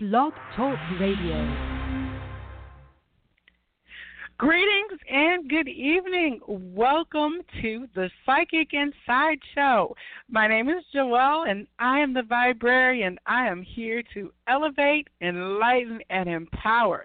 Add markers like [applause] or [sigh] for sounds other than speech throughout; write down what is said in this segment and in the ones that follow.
Blog Talk Radio. Greetings and good evening. Welcome to the Psychic Inside Show. My name is Joelle and I am the Viberarian. I am here to elevate, enlighten, and empower.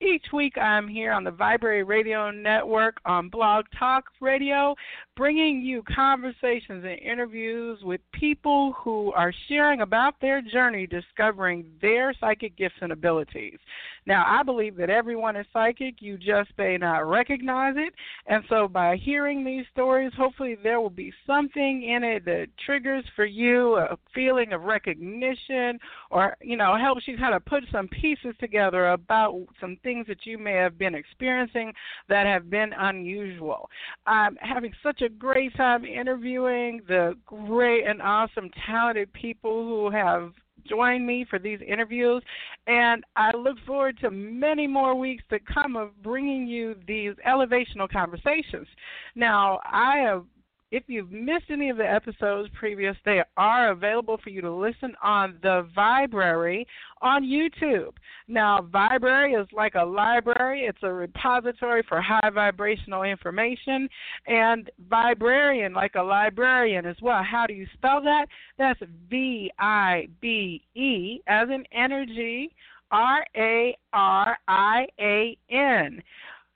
Each week I'm here on the Viberary Radio Network on Blog Talk Radio, bringing you conversations and interviews with people who are sharing about their journey discovering their psychic gifts and abilities. Now, I believe that everyone is psychic, you just may not recognize it. And so, by hearing these stories, hopefully there will be something in it that triggers for you a feeling of recognition or, you know, helps you kind of put some pieces together about some things that you may have been experiencing that have been unusual. I'm having such a great time interviewing the great and awesome, talented people who have joined me for these interviews. And I look forward to many more weeks to come of bringing you these elevational conversations. Now, I have if you've missed any of the episodes previous, they are available for you to listen on the Viberary on YouTube. Now, Viberary is like a library, it's a repository for high vibrational information, and Viberarian, like a librarian as well. How do you spell that? That's V I B E, as in energy, R A R I A N.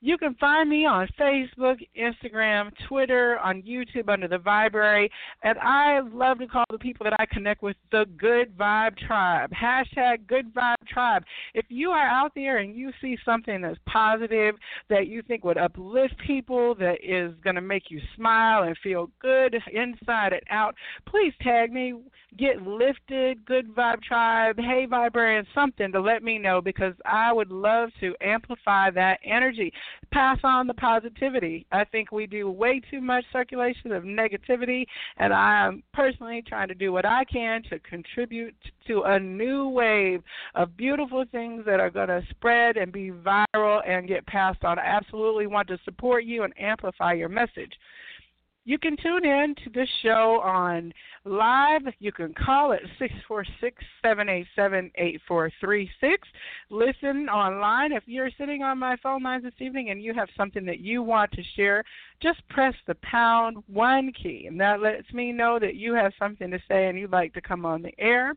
You can find me on Facebook, Instagram, Twitter, on YouTube under the Viberary, and I love to call the people that I connect with the Good Vibe Tribe. Hashtag Good Vibe Tribe. If you are out there and you see something that's positive, that you think would uplift people, that is going to make you smile and feel good inside and out, please tag me. Get lifted, Good Vibe Tribe, Hey Viberarian, something to let me know because I would love to amplify that energy pass on the positivity. I think we do way too much circulation of negativity, and I am personally trying to do what I can to contribute to a new wave of beautiful things that are going to spread and be viral and get passed on. I absolutely want to support you and amplify your message. You can tune in to this show on live. You can call it 646 787 8436. Listen online. If you're sitting on my phone lines this evening and you have something that you want to share, just press the pound one key, and that lets me know that you have something to say and you'd like to come on the air.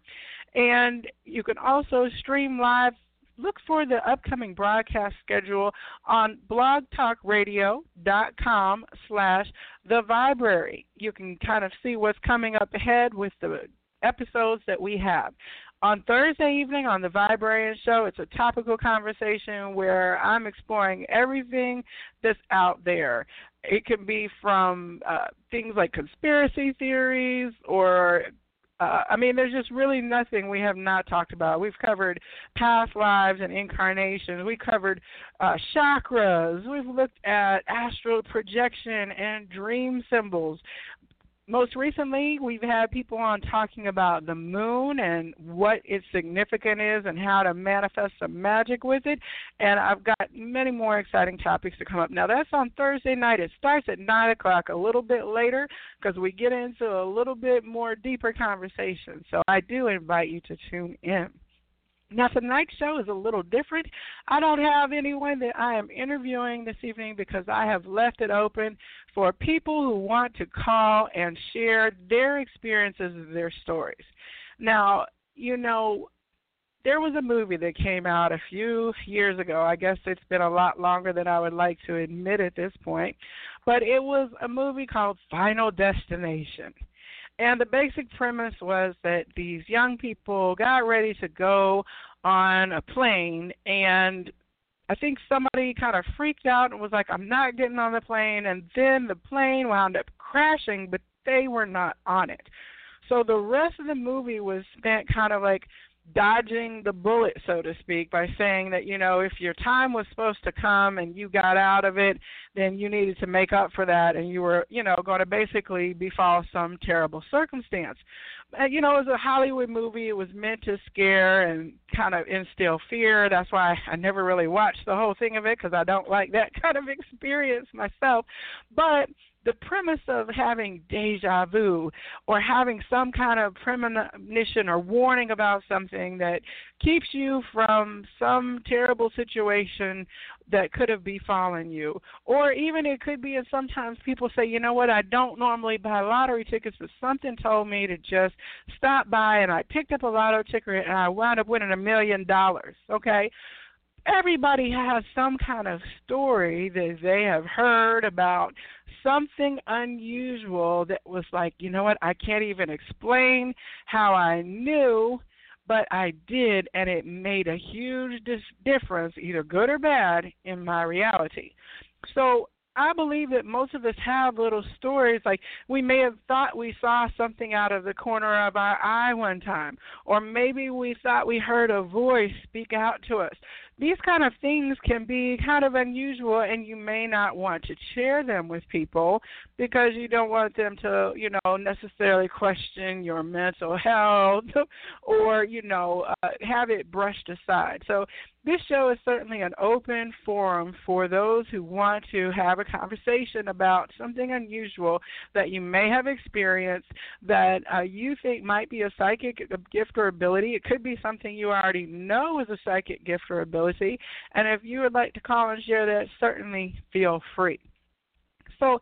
And you can also stream live look for the upcoming broadcast schedule on blogtalkradio.com slash the. You can kind of see what's coming up ahead with the episodes that we have. On Thursday evening on the Viberarian Show, it's a topical conversation where I'm exploring everything that's out there. It can be from uh, things like conspiracy theories or uh, I mean, there's just really nothing we have not talked about. We've covered past lives and incarnations. We covered uh, chakras. We've looked at astral projection and dream symbols most recently, we've had people on talking about the moon and what its significance is and how to manifest some magic with it. And I've got many more exciting topics to come up. Now, that's on Thursday night. It starts at 9 o'clock, a little bit later, because we get into a little bit more deeper conversation. So I do invite you to tune in. Now, tonight's show is a little different. I don't have anyone that I am interviewing this evening because I have left it open for people who want to call and share their experiences and their stories. Now, you know, there was a movie that came out a few years ago. I guess it's been a lot longer than I would like to admit at this point, but it was a movie called Final Destination. And the basic premise was that these young people got ready to go on a plane and I think somebody kind of freaked out and was like, I'm not getting on the plane. And then the plane wound up crashing, but they were not on it. So the rest of the movie was spent kind of like dodging the bullet, so to speak, by saying that, you know, if your time was supposed to come and you got out of it, then you needed to make up for that and you were, you know, going to basically befall some terrible circumstance. Uh, you know, it was a Hollywood movie. It was meant to scare and kind of instill fear. That's why I never really watched the whole thing of it because I don't like that [laughs] kind of experience myself. But the premise of having deja vu or having some kind of premonition or warning about something that keeps you from some terrible situation that could have befallen you. Or even it could be, and sometimes people say, you know what, I don't normally buy lottery tickets, but something told me to just stop by and I picked up a lotto ticket and I wound up winning a million dollars. Okay? Everybody has some kind of story that they have heard about something unusual that was like, you know what, I can't even explain how I knew but I did, and it made a huge dis- difference, either good or bad, in my reality. So I believe that most of us have little stories like we may have thought we saw something out of the corner of our eye one time, or maybe we thought we heard a voice speak out to us these kind of things can be kind of unusual and you may not want to share them with people because you don't want them to you know necessarily question your mental [laughs] health or you know uh, have it brushed aside. So this show is certainly an open forum for those who want to have a conversation about something unusual that you may have experienced that uh, you think might be a psychic gift or ability. It could be something you already know is a psychic gift or ability. And if you would like to call and share that, certainly feel free. So,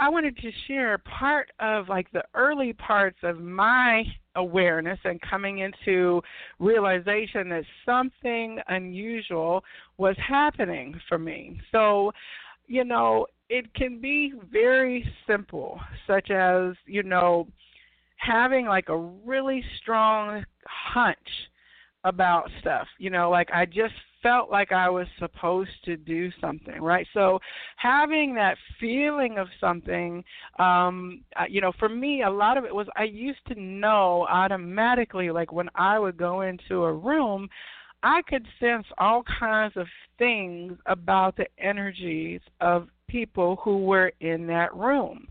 I wanted to share part of like the early parts of my awareness and coming into realization that something unusual was happening for me. So, you know, it can be very simple, such as, you know, having like a really strong hunch about stuff. You know, like I just felt like I was supposed to do something, right? So having that feeling of something, um, uh, you know, for me, a lot of it was I used to know automatically, like when I would go into a room, I could sense all kinds of things about the energies of people who were in that room.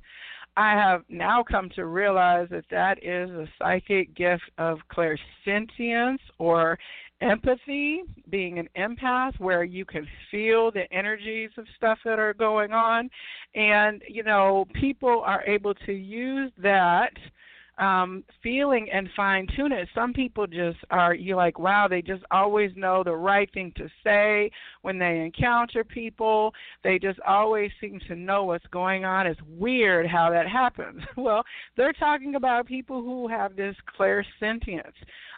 I have now come to realize that that is a psychic gift of clairsentience or empathy, being an empath, where you can feel the energies of stuff that are going on. And, you know, people are able to use that um, feeling and fine tune it. Some people just are you're like, wow, they just always know the right thing to say when they encounter people. They just always seem to know what's going on. It's weird how that happens. [laughs] well, they're talking about people who have this clairsentience,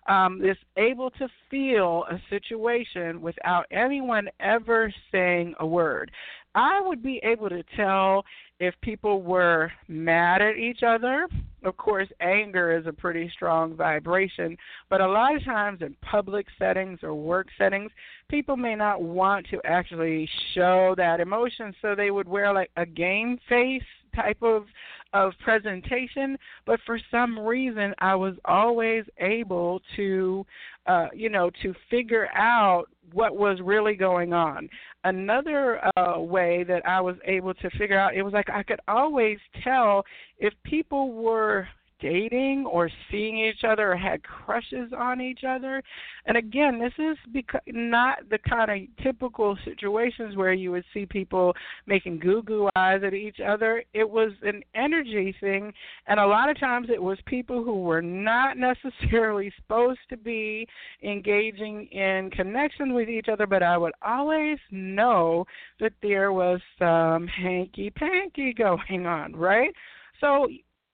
um, this able to feel a situation without anyone ever saying a word. I would be able to tell if people were mad at each other. Of course, anger is a pretty strong vibration, but a lot of times in public settings or work settings, people may not want to actually show that emotion, so they would wear like a game face type of of presentation, but for some reason I was always able to uh you know to figure out what was really going on. Another uh, way that I was able to figure out, it was like I could always tell if people were dating or seeing each other or had crushes on each other. And again, this is because not the kind of typical situations where you would see people making goo goo eyes at each other. It was an energy thing, and a lot of times it was people who were not [laughs] necessarily supposed to be engaging in connection with each other, but I would always know that there was some hanky panky going on, right? So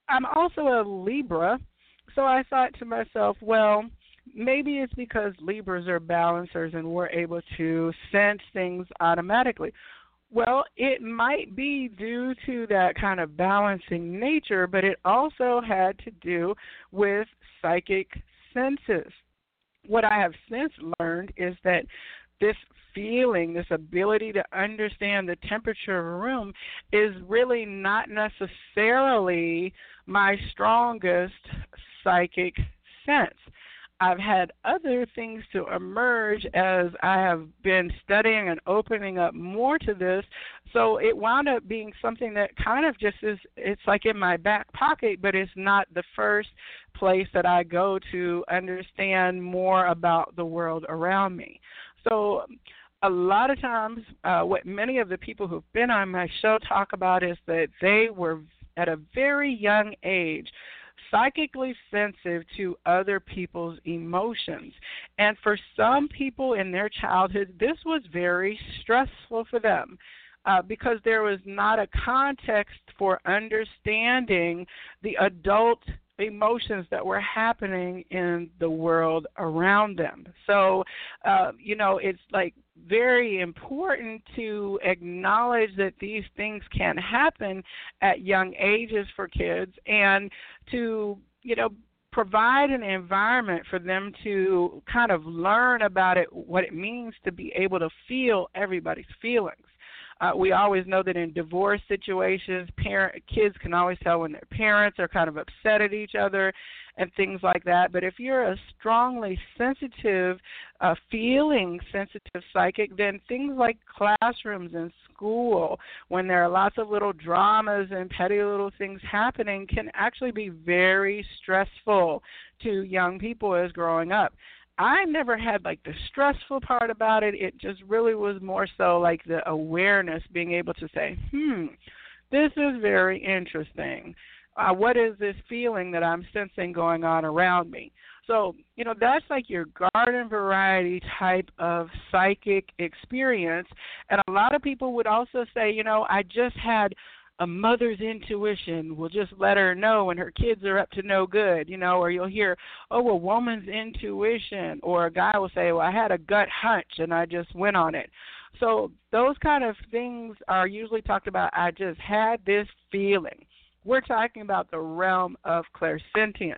I'm also a Libra, so I thought to myself, well, maybe it's because Libras are balancers and we're able to sense things automatically. Well, it might be due to that kind of balancing nature, but it also had to do with psychic senses. What I have since learned is that this feeling, this ability to understand the temperature of a room, is really not necessarily my strongest psychic sense. I've had other things to emerge as I have been studying and opening up more to this. So it wound up being something that kind of just is, it's like in my back pocket, but it's not the first place that I go to understand more about the world around me. So a lot of times, uh, what many of the people who've been on my show talk about is that they were at a very young age psychically sensitive to other people's emotions. And for some people in their childhood, this was very stressful for them. Uh, because there was not a context for understanding the adult emotions that were happening in the world around them. So, uh, you know, it's like very important to acknowledge that these things can happen at young ages for kids and to, you know, provide an environment for them to kind of learn about it, what it means to be able to feel everybody's feelings. Uh, we always know that in divorce situations, parent kids can always tell when their parents are kind of upset at each other and things like that. But if you're a strongly sensitive, uh, feeling sensitive psychic, then things like classrooms and school, when there are lots of little dramas and petty little things happening, can actually be very stressful to young people as growing up. I never had like the stressful part about it. It just really was more so like the awareness, being able to say, hmm, this is very interesting. Uh, what is this feeling that I'm sensing going on around me? So, you know, that's like your garden variety type of psychic experience. And a lot of people would also say, you know, I just had a mother's intuition will just let her know when her kids are up to no good, you know, or you'll hear, oh, a woman's intuition, or a guy will say, well, I had a gut hunch and I just went on it. So those kind of things are usually talked about. I just had this feeling. We're talking about the realm of clairsentience.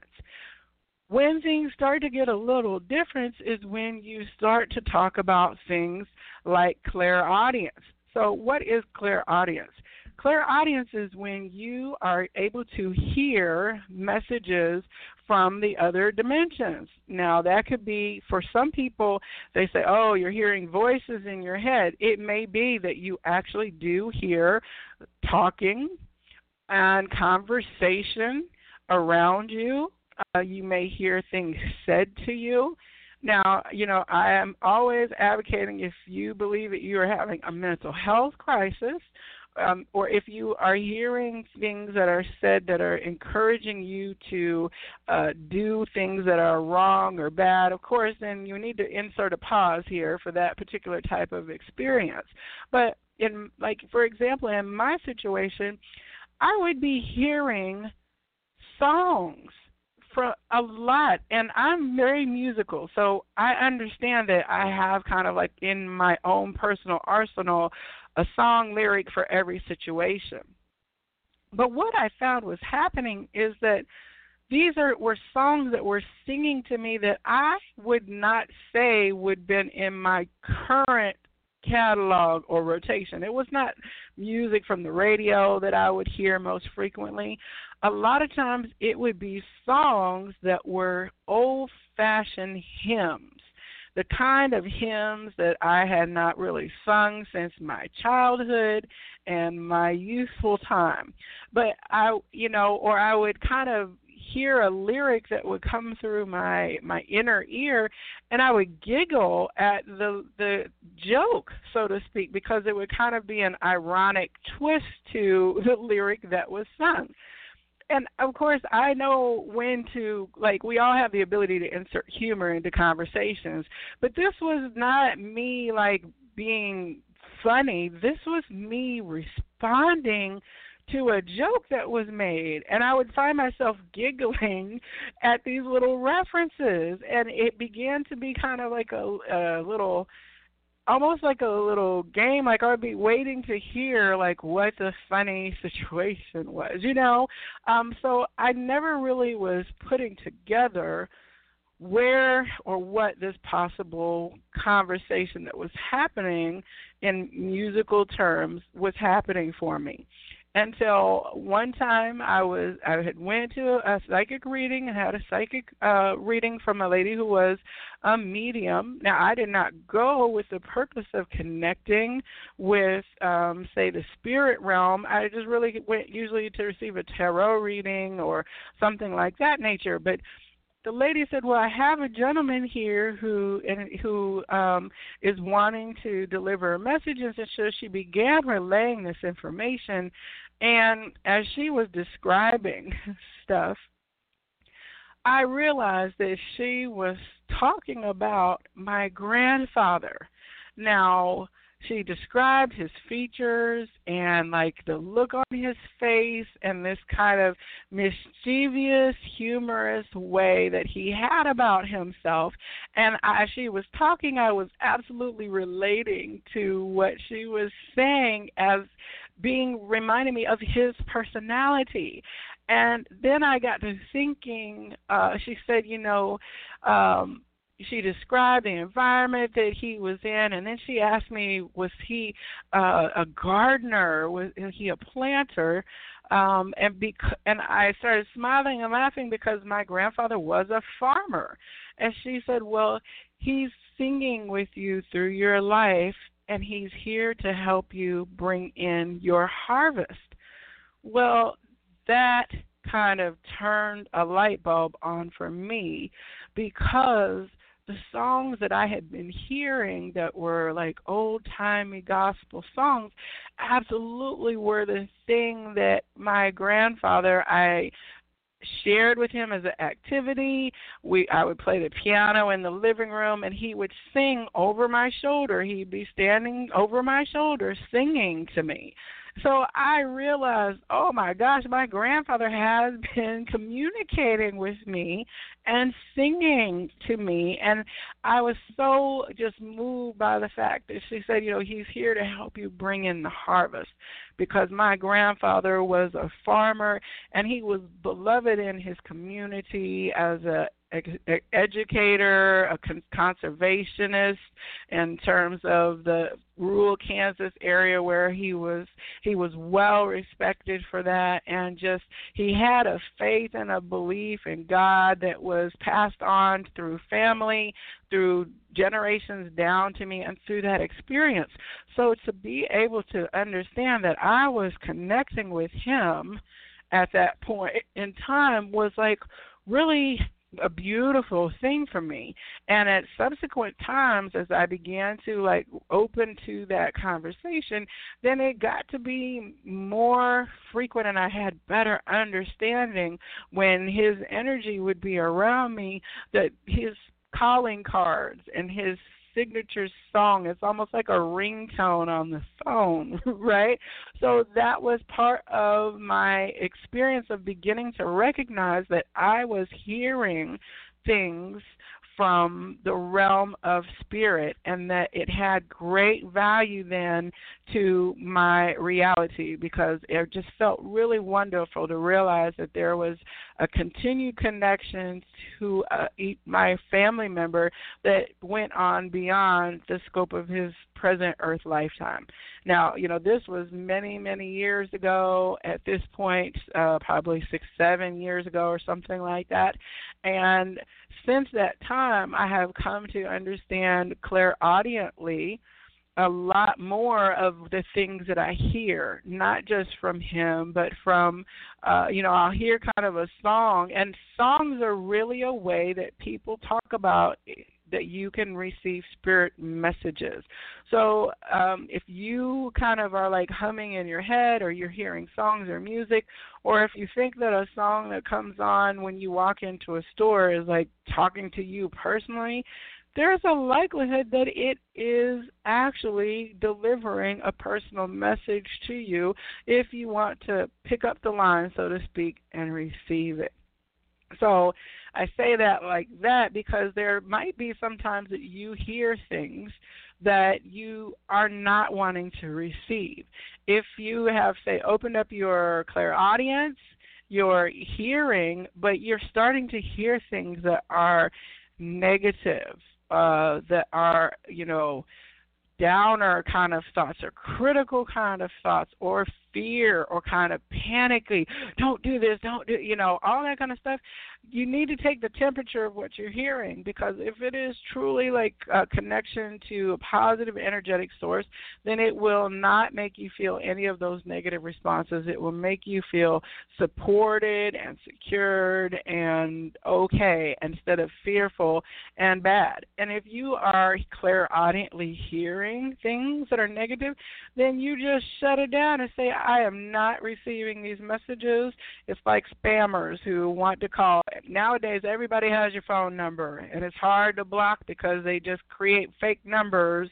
When things start to get a little different is when you start to talk about things like clairaudience. So, what is clairaudience? Clairaudience is when you are able to hear messages from the other dimensions. Now, that could be for some people, they say, Oh, you're hearing voices in your head. It may be that you actually do hear talking and conversation around you. Uh, you may hear things said to you. Now, you know, I am always advocating if you believe that you are having a mental health crisis um, or if you are hearing things that are said that are encouraging you to uh, do things that are wrong or bad, of course, then you need to insert a pause here for that particular type of experience. But in, like, for example, in my situation, I would be hearing songs for a lot and I'm very musical so I understand that I have kind of like in my own personal arsenal a song lyric for every situation. But what I found was happening is that these are were songs that were singing to me that I would not say would been in my current catalog or rotation. It was not music from the radio that I would hear most frequently. A lot of times it would be songs that were old fashioned hymns the kind of hymns that I had not really sung since my childhood and my youthful time. But I, you know, or I would kind of hear a lyric that would come through my my inner ear and I would giggle at the the joke so to speak because it would kind of be an ironic twist to [laughs] the lyric that was sung and of course I know when to like we all have the ability to insert humor into conversations, but this was not me like being funny. This was me responding to a joke that was made and I would find myself [laughs] giggling at these little references and it began to be kind of like a, a little almost like a little game like i'd be waiting to hear like what the funny [laughs] situation was you know? Um so i never really was putting together where or what this possible conversation that was happening in musical terms was happening for me until one time I was I had went to a psychic reading and had a psychic uh reading from a lady who was a medium. Now I did not go with the purpose of connecting with um say the spirit realm. I just really went usually to receive a tarot reading or something like that nature, but the lady said, "Well, I have a gentleman here who and who um, is wanting to deliver a message," and so she began relaying this information. And as she was describing [laughs] stuff, I realized that she was talking about my grandfather. Now, she described his features and like the look on his face and this kind of mischievous humorous way that he had about himself. And as she was talking i was absolutely relating to what she was saying as being reminding me of his personality. And then i got to thinking uh she said you know um she described the environment that he was in and then she asked me was he uh, a gardener? Was he a planter? Um and bec- and I started smiling and laughing because my grandfather was a farmer. And she said well he's singing with you through your life and he's here to help you bring in your harvest. Well that kind of turned a light bulb on for me because the songs that I had been hearing that were like old timey gospel songs absolutely were the thing that my grandfather I shared with him as an activity. We I would play the piano in the living room and he would sing over my shoulder. He'd be standing over my shoulder singing to me. So I realized, oh my gosh, my grandfather has [laughs] been communicating with me and singing to me. And I was so just moved by the fact that she said, you know, he's here to help you bring in the harvest. Because my grandfather was a farmer and he was beloved in his community as a educator, a conservationist in terms of the rural Kansas area where he was he was well respected for that and just he had a faith and a belief in God that was passed on through family, through generations down to me and through that experience. So to be able to understand that I was connecting with him at that point in time was like really a beautiful thing for me. And at subsequent times as i began to like open to that conversation then it got to be more frequent and i had better understanding when his energy would be around me that his calling cards and his signature song. It's almost like a ringtone on the phone, [laughs] right? So that was part of my experience of beginning to recognize that I was hearing things from the realm of spirit and that it had great value then to my reality because it just felt really wonderful to realize that there was a continued connection to uh, my family member that went on beyond the scope of his present earth lifetime. Now, you know, this was many, many years ago. At this point, uh, probably six, seven years ago, or something like that. And since that time, I have come to understand clairaudiently a lot more of the things that I hear, not just from him, but from, uh, you know, I'll hear kind of a song, and songs are really a way that people talk about that you can receive spirit messages. So um, if you kind of are like humming in your head, or you're hearing songs or music, or if you think that a song that comes on when you walk into a store is like talking to you personally, there's a likelihood that it is actually delivering a personal message to you if you want to pick up the line, so to speak, and receive it. So I say that like that because there might be sometimes that you hear things that you are not wanting to receive. If you have, say, opened up your clairaudience, your hearing, but you're starting to hear things that are negative, uh, that are, you know, downer kind of thoughts or critical kind of thoughts or fear or kind of panicky, don't do this, don't do, you know, all that kind of stuff, you need to take the temperature of what you're hearing because if it is truly like a connection to a positive energetic source, then it will not make you feel any of those negative responses. It will make you feel supported and secured and okay instead of fearful and bad. And if you are clairaudiently hearing things that are negative, then you just shut it down and say, I am not receiving these messages. It's like spammers who want to call. Nowadays everybody has your phone number and it's hard to block because they just create fake numbers.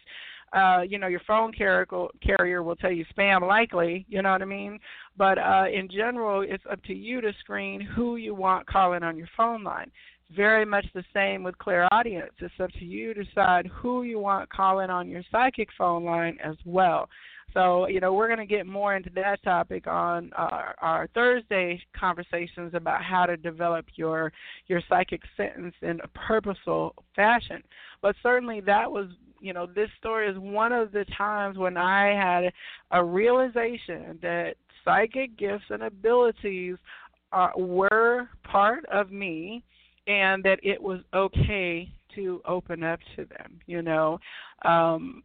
Uh you know your phone carrier will tell you spam likely you know what i mean? But uh in general it's up to you to screen who you want calling on your phone line. Very much the same with clairaudience. it's up to you to decide who you want calling on your psychic phone line as well so, you know, we're going to get more into that topic on our, our Thursday conversations about how to develop your your psychic sentence in a purposeful fashion. But certainly that was you know this story is one of the times when I had a realization that psychic gifts and abilities are, were part of me and that it was okay to open up to them you know um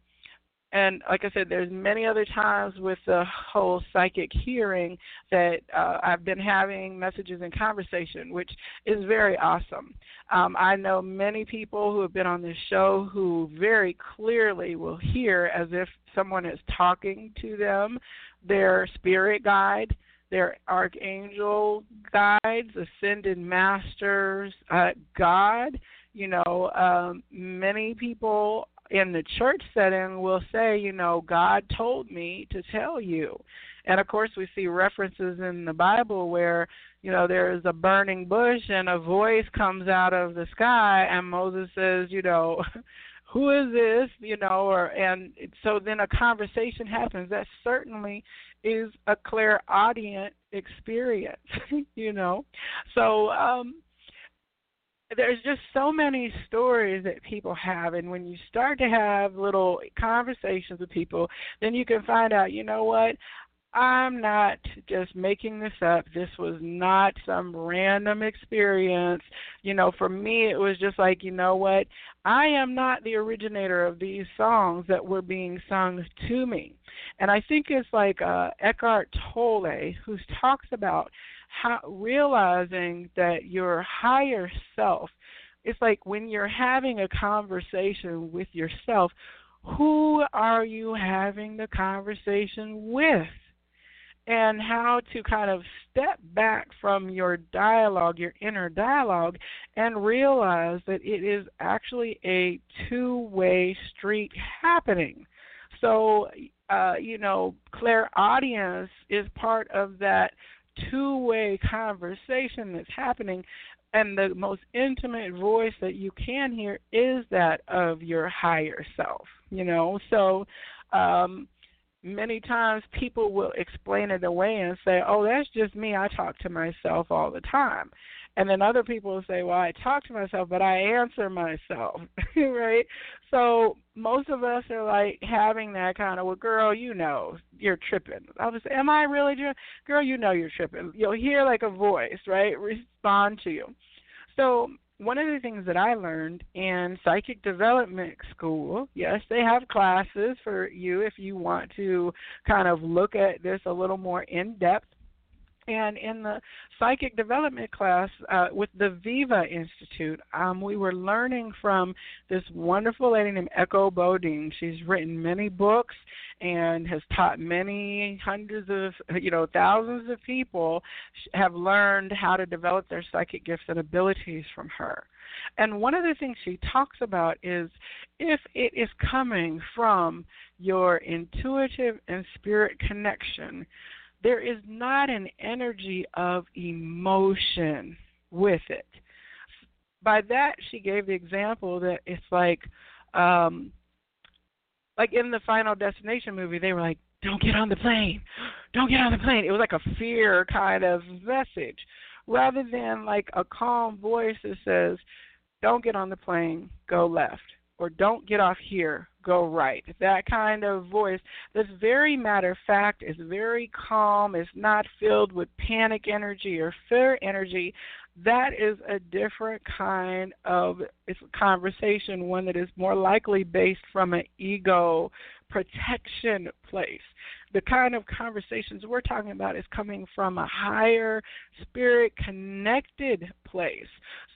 and like I said, there's many other times with the whole psychic hearing that uh, I've been having messages and conversation, which is very awesome. Um, I know many people who have been on this show who very clearly will hear as if someone is talking to them, their spirit guide their archangel guides, ascended masters, uh, God. You know, um, many people in the church setting will say, you know, God told me to tell you. And of course, we see references in the Bible where, you know, there is a burning bush and a voice comes out of the sky, and Moses says, you know, [laughs] who is this? You know, or and so then a conversation happens. That certainly is a clairaudient experience, [laughs] you know. So um there's just so many stories that people have and when you start to have little conversations with people then you can find out you know what I'm not just making this up. This was not some random experience. You know, for me, it was just like, you know what? I am not the originator of these songs that were being sung to me. And I think it's like uh, Eckhart Tolle who talks about how realizing that your higher self it's like when you're having a conversation with yourself who are you having the conversation with and how to kind of step back from your dialogue, your inner dialogue, and realize that it is actually a two way street happening. So, uh, you know, clairaudience is part of that two way conversation that's happening and the most intimate voice that you can hear is that of your higher self you know? So um many times people will explain it away and say oh that's just me. I talk to myself all the time and then other people will say, well, I talk to myself, but I answer myself, [laughs] right? So most of us are like having that kind of, well, girl, you know, you're tripping. I'll just say, am I really doing? Girl, you know you're tripping. You'll hear like a voice, right, respond to you. So one of the things that I learned in psychic development school, yes, they have classes for you if you want to kind of look at this a little more in depth. And in the psychic development class uh, with the Viva Institute, um, we were learning from this wonderful lady named Echo Bodine. She's written many books and has taught many hundreds of, you know, thousands of people have learned how to develop their psychic gifts and abilities from her. And one of the things she talks about is if it is coming from your intuitive and spirit connection, there is not an energy of emotion with it. By that, she gave the example that it's like, um, like in the Final Destination movie, they were like, "Don't get on the plane, don't get on the plane." It was like a fear kind of message, rather than like a calm voice that says, "Don't get on the plane, go left," or "Don't get off here, go right. That kind of voice that's very matter of fact, is very calm, is not filled with panic energy or fear energy. That is a different kind of conversation, one that is more likely based from an ego protection place. The kind of conversations we're talking about is coming from a higher spirit connected place.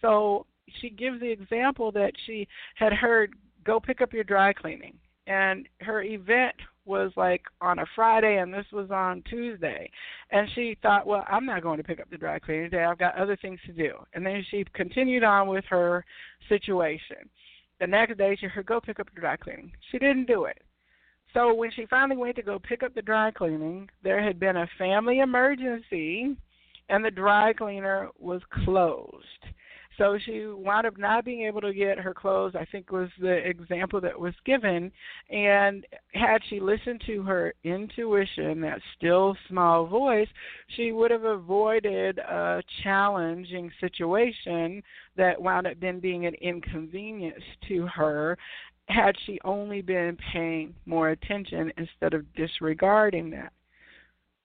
So she gives the example that she had heard go pick up your dry cleaning and her event was like on a Friday and this was on Tuesday. And she thought, well, I'm not going to pick up the dry cleaning today. I've got other things to do. And then she continued on with her situation. The next day she heard, go pick up the dry cleaning. She didn't do it. So when she finally went to go pick up the dry cleaning, there had been a family emergency and the dry cleaner was closed. So she wound up not being able to get her clothes, I think was the example that was given. And had she listened to her intuition, that still small voice, she would have avoided a challenging situation that wound up then being an inconvenience to her had she only been paying more attention instead of disregarding that.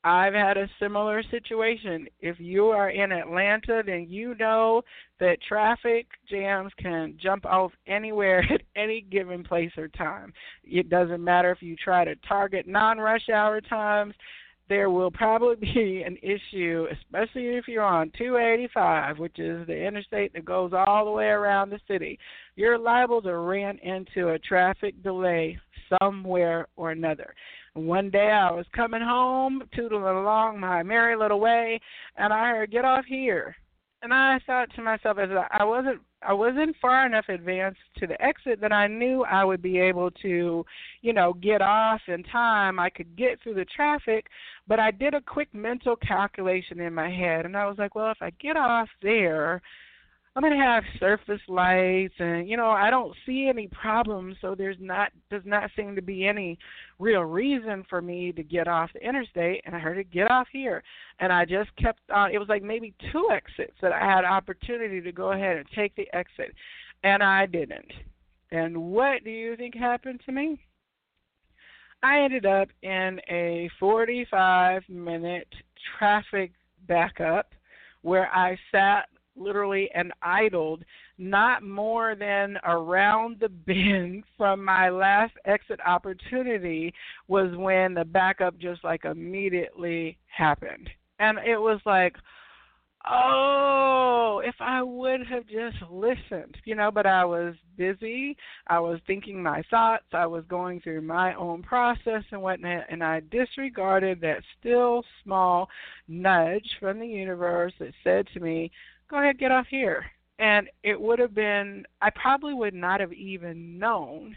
I've had a similar situation. If you are in Atlanta, then you know that traffic jams can jump off anywhere [laughs] at any given place or time. It doesn't matter if you try to target non rush hour times, there will probably [laughs] be an issue, especially if you're on 285, which is the interstate that goes all the way around the city. You're liable to run into a traffic delay somewhere or another. One day I was coming home, tootling along my merry little way, and I heard, "Get off here." And I thought to myself, as I wasn't, I wasn't far enough advanced to the exit that I knew I would be able to, you know, get off in time. I could get through the traffic, but I did a quick mental calculation in my head, and I was like, well, if I get off there, I'm going to have surface lights and you know I don't see any problems so there's not does not seem to be any real reason for me to get off the interstate and I heard it get off here and I just kept on it was like maybe two exits that I had opportunity to go ahead and take the exit and I didn't. And what do you think happened to me? I ended up in a 45 minute traffic backup where I sat literally and idled not more than around the bend [laughs] from my last exit opportunity was when the backup just like immediately happened. And it was like, oh, if I would have just listened, you know, but I was busy. I was thinking my thoughts. I was going through my own process and whatnot, and I disregarded that still small nudge from the universe that said to me, go ahead, get off here. And it would have been, I probably would not have even known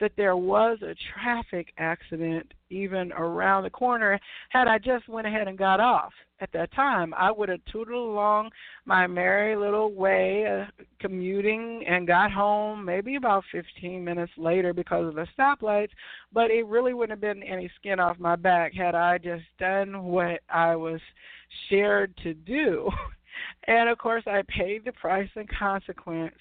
that there was a traffic accident even around the corner had I just went ahead and got off at that time. I would have tootled along my merry little way, uh, commuting, and got home maybe about 15 minutes later because of the stoplights. But it really wouldn't have been any skin off my back had I just done what I was shared to do [laughs] And of course, I paid the price and consequence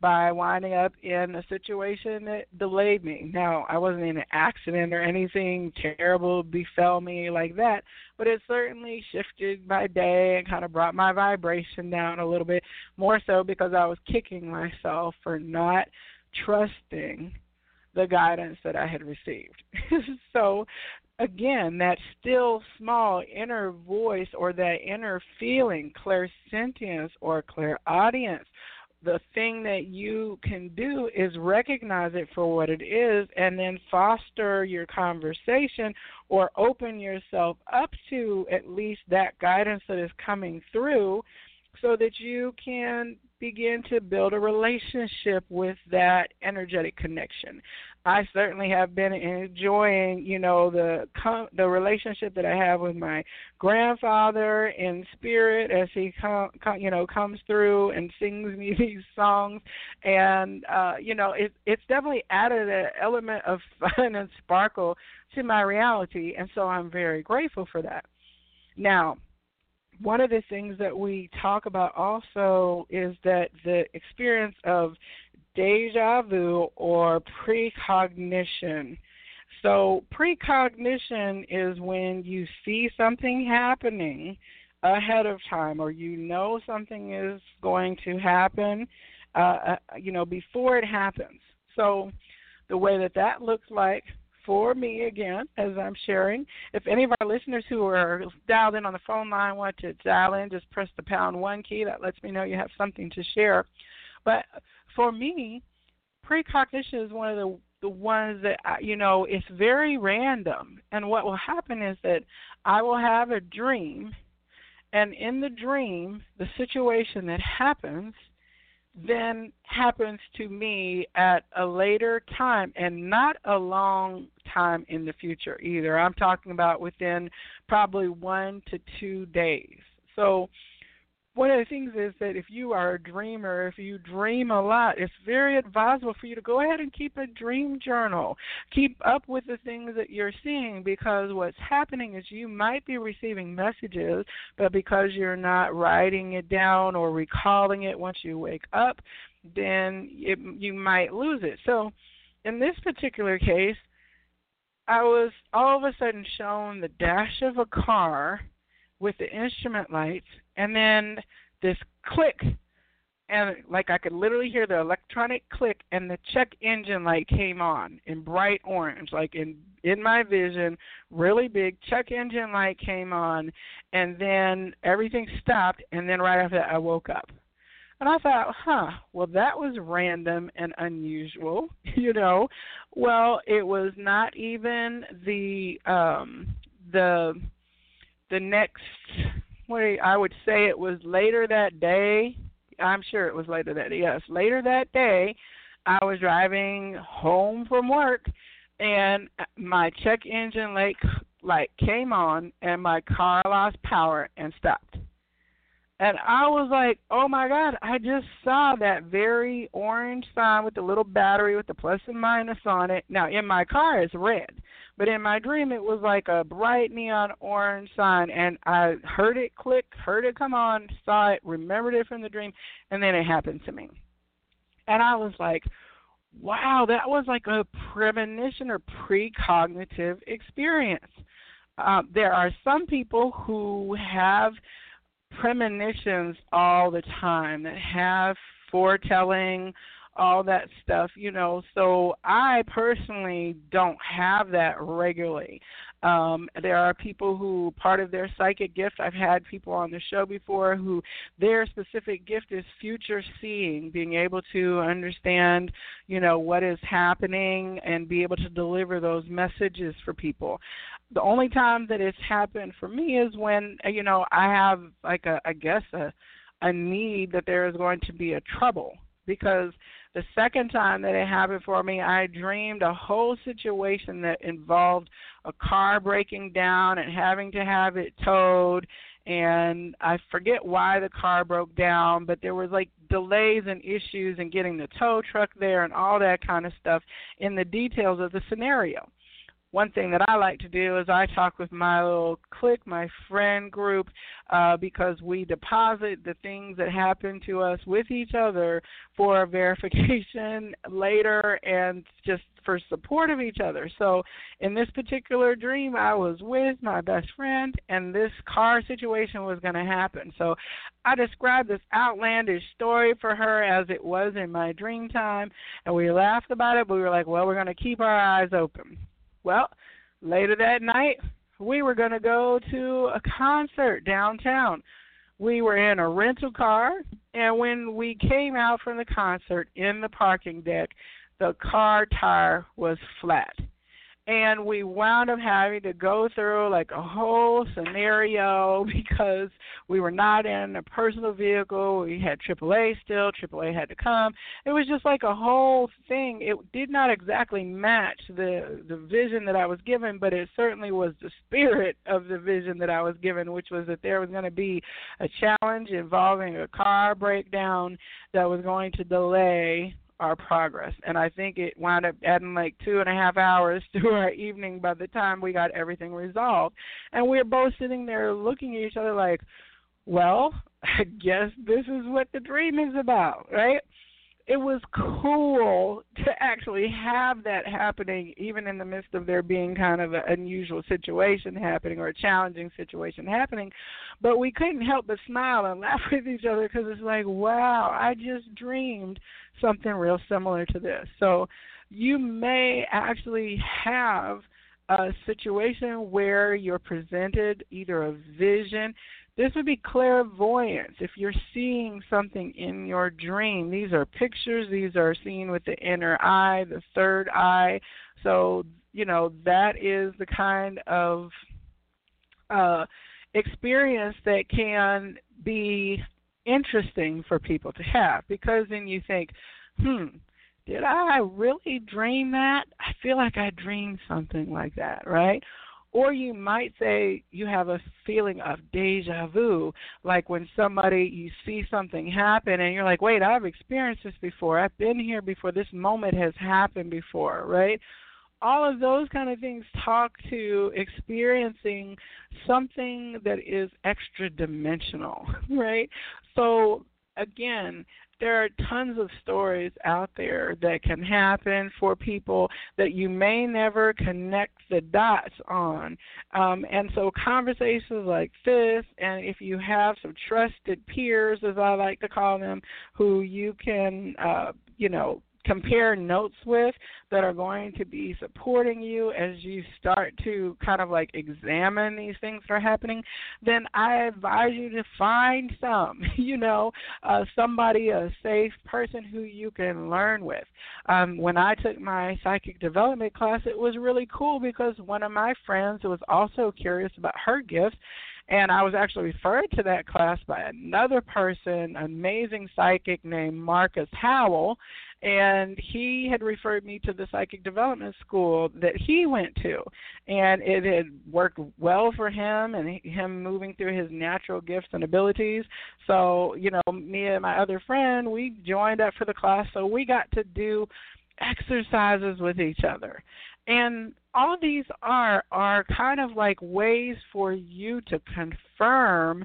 by winding up in a situation that delayed me. Now, I wasn't in an accident or anything terrible befell me like that, but it certainly shifted my day and kind of brought my vibration down a little bit, more so because I was kicking myself for not trusting the guidance that I had received. [laughs] so again, that still small inner voice or that inner feeling, clairsentience or clairaudience, the thing that you can do is recognize it for what it is and then foster your conversation or open yourself up to at least that guidance that is coming through so that you can begin to build a relationship with that energetic connection. I certainly have been enjoying, you know, the the relationship that I have with my grandfather in spirit as he come, come you know comes through and sings [laughs] me these songs, and uh, you know it it's definitely added an element of [laughs] fun and sparkle to my reality, and so I'm very grateful for that. Now, one of the things that we talk about also is that the experience of deja vu or precognition. So, precognition is when you see something happening ahead of time or you know something is going to happen uh, uh you know before it happens. So, the way that that looks like for me again as I'm sharing. If any of our listeners who are dialed in on the phone line want to dial in, just press the pound one key. That lets me know you have something to share. But for me, precognition is one of the the ones that you know it's very random. And what will happen is that I will have a dream, and in the dream, the situation that happens then happens to me at a later time and not a long time in the future either. I'm talking about within probably one to two days. So one of the things is that if you are a dreamer, if you dream a lot, it's very advisable for you to go ahead and keep a dream journal. Keep up with the things that you're seeing because what's happening is you might be receiving messages, but because you're not writing it down or recalling it once you wake up, then it, you might lose it. So, in this particular case, I was all of a sudden shown the dash of a car with the instrument lights and then this click. And like I could literally hear the electronic click and the check engine light came on in bright orange like in in my vision. Really big check engine light came on and then everything stopped and then right after that I woke up. And I thought, huh, well, that was random and unusual, [laughs] you know. Well, it was not even the um the the next way I would say it was later that day. I'm sure it was later that day. Yes, later that day, I was driving home from work, and my check engine light light came on, and my car lost power and stopped. And I was like, oh my God, I just saw that very orange sign with the little battery with the plus and minus on it. Now, in my car, it's red. But in my dream, it was like a bright neon orange sign. And I heard it click, heard it come on, saw it, remembered it from the dream, and then it happened to me. And I was like, wow, that was like a premonition or precognitive experience. Uh, there are some people who have premonitions all the time that have foretelling all that stuff you know. So i personally don't have that regularly. Um there are people who part of their psychic gift i've had people on the show before who their specific gift is future seeing being able to understand you know what is happening and be able to deliver those messages for people. The only time that it's happened for me is when you know I have like a I guess a a need that there is going to be a trouble because the second time that it happened for me, I dreamed a whole situation that involved a car breaking down and having to have it towed and I forget why the car broke down, but there was like delays and issues in getting the tow truck there and all that kind of stuff in the details of the scenario one thing that I like to do is I talk with my little clique, my friend group, uh, because we deposit the things that happen to us with each other for [laughs] verification later and just for support of each other. So in this particular dream, I was with my best friend, and this car situation was going to happen. So I described this outlandish story for her as it was in my dream time, and we laughed about it, but we were like, well, we're going to keep our eyes open. Well, later that night, we were going to go to a concert downtown. We were in a rental car, and when we came out from the concert in the parking deck, the car tire was flat and we wound up having to go through like a whole scenario [laughs] because we were not in a personal vehicle. We had AAA still. AAA had to come. It was just like a whole thing. It did not exactly match the the vision that I was given, but it certainly was the [laughs] spirit of the vision that I was given, which was that there was going to be a challenge involving a car breakdown that was going to delay our progress. And I think it wound up adding like two and a half hours [laughs] to our evening by the time we got everything resolved. And we were both sitting there looking at each other like, well, [laughs] I guess this is what the dream is about, right? It was cool to actually have that happening even in the midst of there being kind of an unusual situation happening or a challenging situation happening. But we couldn't help but smile and [laughs] laugh with each other because it's like wow i just dreamed something real similar to this. So you may actually have a situation where you're presented either a vision this would be clairvoyance. If you're seeing something in your dream, these are pictures, these are seen with the inner eye, the third eye. So, you know, that is the kind of uh, experience that can be interesting for people to have because then you think, hmm, did I really dream that? I feel like I dreamed something like that, right? Or you might say you have a feeling of deja vu, like when somebody, you see something happen and you're like, wait, I've experienced this before. I've been here before. This moment has happened before, right? all of those kind of things talk to experiencing something that is extra dimensional, [laughs] right? So again, there are tons of stories out there that can happen for people that you may never connect the dots on. Um, and so, conversations like this, and if you have some trusted peers, as I like to call them, who you can, uh, you know, compare notes with that are going to be supporting you as you start to kind of like examine these things that are happening, then I advise you to find some, [laughs] you know, uh, somebody, a safe person who you can learn with. Um, when I took my psychic development class, it was really cool because one of my friends was also curious about her gifts and I was actually referred to that class by another person, amazing psychic named Marcus Howell. And he had referred me to the psychic development school that he went to. And it had worked well for him and him moving through his natural gifts and abilities. So you know me and my other friend we joined up for the class. So we got to do exercises with each other and all these are are kind of like ways for you to confirm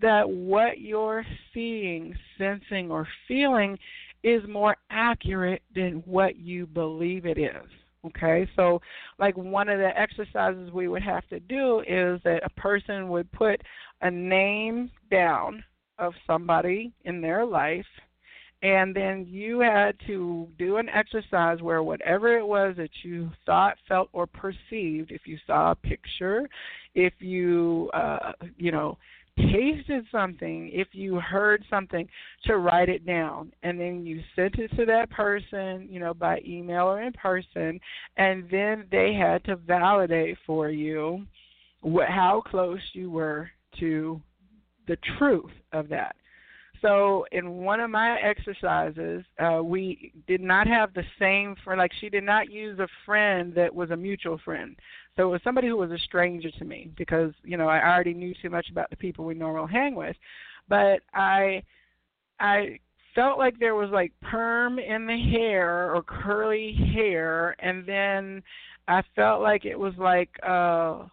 that what you're seeing sensing or feeling is more accurate than what you believe it is. Okay, so like one of the exercises we would have to do is that a person would put a name down of somebody in their life, and then you had to do an exercise where whatever it was that you thought, felt, or perceived, if you saw a picture, if you, uh, you know, tasted something, if you heard something, to write it down. And then you sent it to that person, you know, by email or in person. And then they had to validate for you what, how close you were to the truth of that. So in one of my exercises, uh, we did not have the same friend. Like she did not use a friend that was a mutual friend. So it was somebody who was a stranger to me because you know I already knew too much about the people we normally hang with, but I I felt like there was like perm in the hair or curly hair, and then I felt like it was like uh,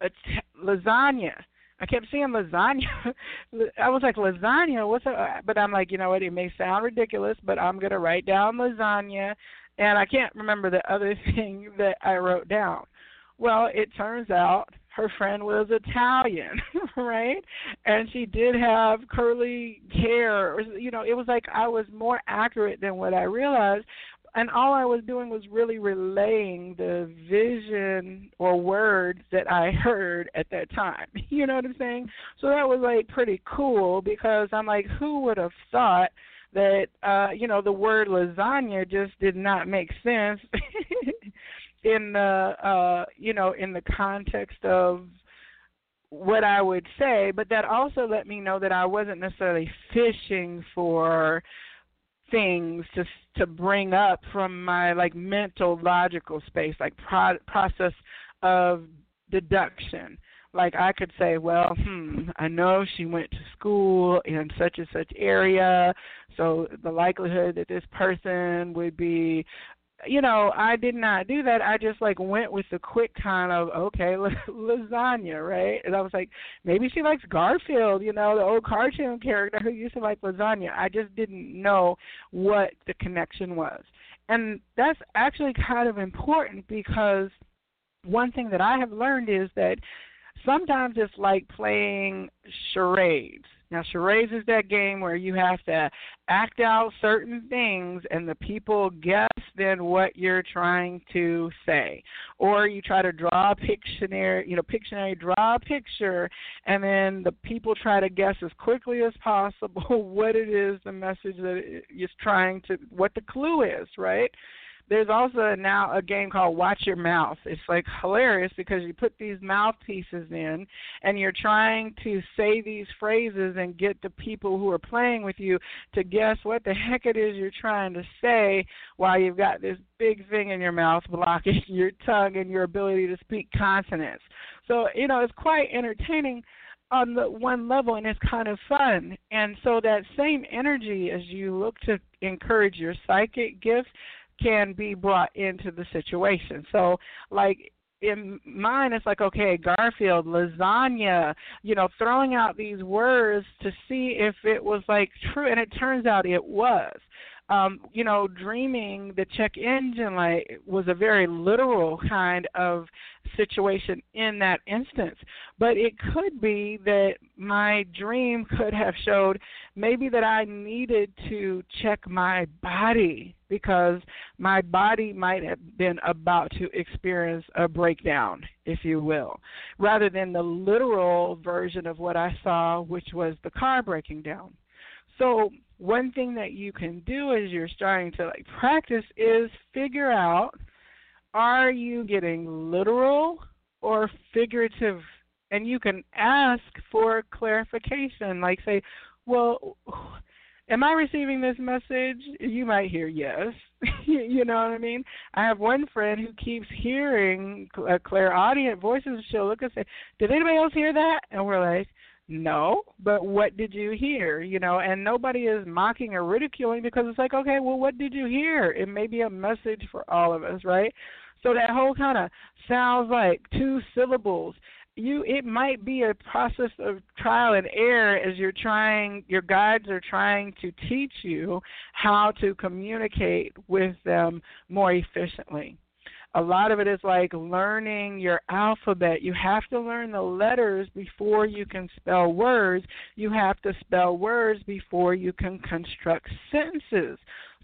a t- lasagna. I kept seeing lasagna. [laughs] I was like lasagna. What's a? Uh, but I'm like, you know what? It may sound ridiculous, but I'm gonna write down lasagna, and I can't remember the other [laughs] thing that I wrote down. Well, it turns out her friend was Italian, [laughs] right? And she did have curly hair. You know, it was like I was more accurate than what I realized. And all I was doing was really relaying the vision or words that I heard at that time. [laughs] You know what I'm saying? So that was like pretty cool because I'm like, who would have thought that uh, you know, the word lasagna just did not make sense [laughs] in the uh you know in the context of what I would say, but that also let me know that I wasn't necessarily fishing for things to to bring up from my like mental logical space, like pro- process of deduction. Like I could say, well, hmm, I know she went to school in such and such area, so the likelihood that this person would be you know, I did not do that. I just like went with the quick kind of okay, [laughs] lasagna, right? And I was like, maybe she likes Garfield, you know, the old cartoon character who used to like lasagna. I just didn't know what the connection was. And that's actually kind of important because one thing that I have learned is that sometimes it's like playing charades now, charades is that game where you have to act out certain things and the people guess then what you're trying to say. Or you try to draw a Pictionary, you know, Pictionary, draw a picture, and then the people try to guess as quickly as possible [laughs] what it is, the message that is trying to, what the clue is, right? There's also now a game called Watch Your Mouth. It's like hilarious because you put these mouthpieces in and you're trying to say these phrases and get the people who are playing with you to guess what the heck it is you're trying to say while you've got this big thing in your mouth blocking [laughs] your tongue and your ability to speak consonants. So, you know, it's quite entertaining on the one level and it's kind of fun. And so that same energy as you look to encourage your psychic gifts, can be brought into the situation. So, like in mine, it's like, okay, Garfield, lasagna, you know, throwing out these words to see if it was like true, and it turns out it was um, you know, dreaming the check engine light was a very literal kind of situation in that instance. But it could be that my dream could have showed maybe that I needed to check my body because my body might have been about to experience a breakdown, if you will, rather than the literal version of what I saw, which was the car breaking down. So one thing that you can do as you're starting to like practice is figure out are you getting literal or figurative? And you can ask for clarification like say well am i receiving this message? You might hear yes. [laughs] You know what i mean? I have one friend who keeps hearing uh, clairaudient voices she'll look and say did anybody else hear that? And we're like no, but what did you hear? You know, and nobody is mocking or ridiculing because it's like, okay, well, what did you hear? It may be a message for all of us, right? So that whole kind of sounds like two syllables. You, it might be a process of trial and error as you're trying. Your guides are trying to teach you how to communicate with them more efficiently a lot of it is like learning your alphabet. You have to learn the letters before you can spell words. You have to spell words before you can construct sentences.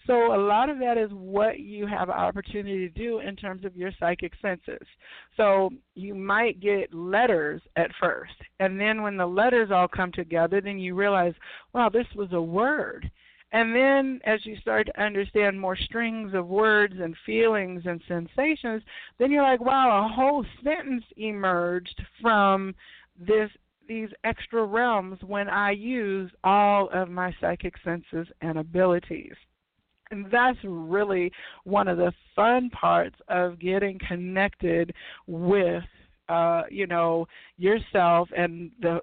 So a lot of that is what you have opportunity to do in terms of your psychic senses. So you might get letters at first, and then when the letters all come together, then you realize, wow, this was a word. And then as you start to understand more strings of words and feelings and sensations, then you're like, wow, a whole sentence emerged from this these extra realms when I use all of my psychic senses and abilities. And that's really one of the fun parts of getting connected with uh, you know, yourself and the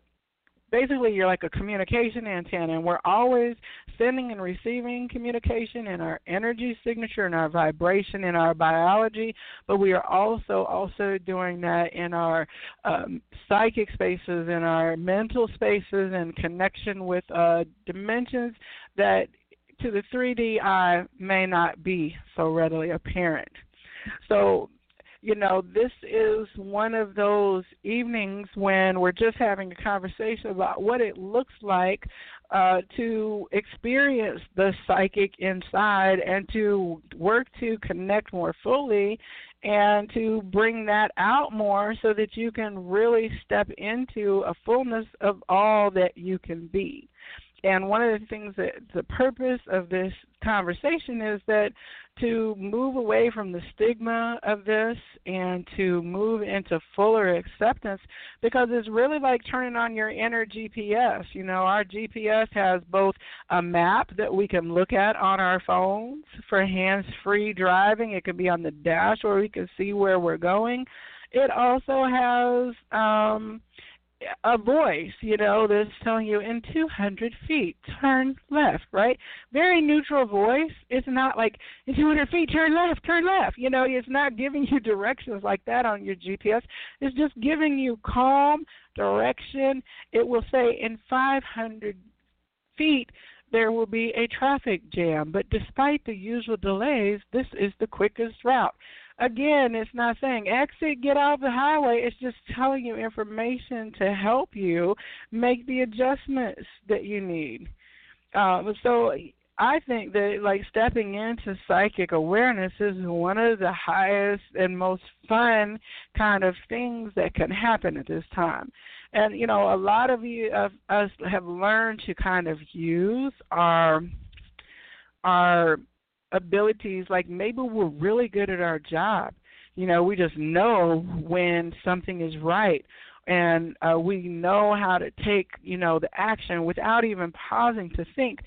basically you're like a communication antenna and we're always sending and receiving communication in our energy signature and our vibration in our biology but we are also also doing that in our um, psychic spaces in our mental spaces and connection with uh, dimensions that to the 3D eye may not be so readily apparent. So you know, this is one of those evenings when we're just having a conversation about what it looks like uh, to experience the psychic inside and to work to connect more fully and to bring that out more so that you can really step into a fullness of all that you can be. And one of the things that the purpose of this conversation is that to move away from the stigma of this and to move into fuller acceptance because it's really like turning on your inner GPS. You know, our GPS has both a map that we can look at on our phones for hands free driving, it can be on the dash where we can see where we're going. It also has um a voice, you know, that's telling you in 200 feet, turn left, right? Very neutral voice. It's not like in 200 feet, turn left, turn left. You know, it's not giving you [laughs] directions like that on your GPS. It's just giving you calm direction. It will say in 500 feet, there will be a traffic jam, but despite the usual delays, this is the quickest route again, it's not saying exit, get off the highway. It's just telling you information to help you make the adjustments that you need. Um, so I think that like stepping into psychic awareness is one of the highest and most fun kind of things that can happen at this time. And you know, a lot of you of us have learned to kind of use our our abilities like maybe we're really good at our job you know we just know when something is right and uh, we know how to take you know the action without even pausing to think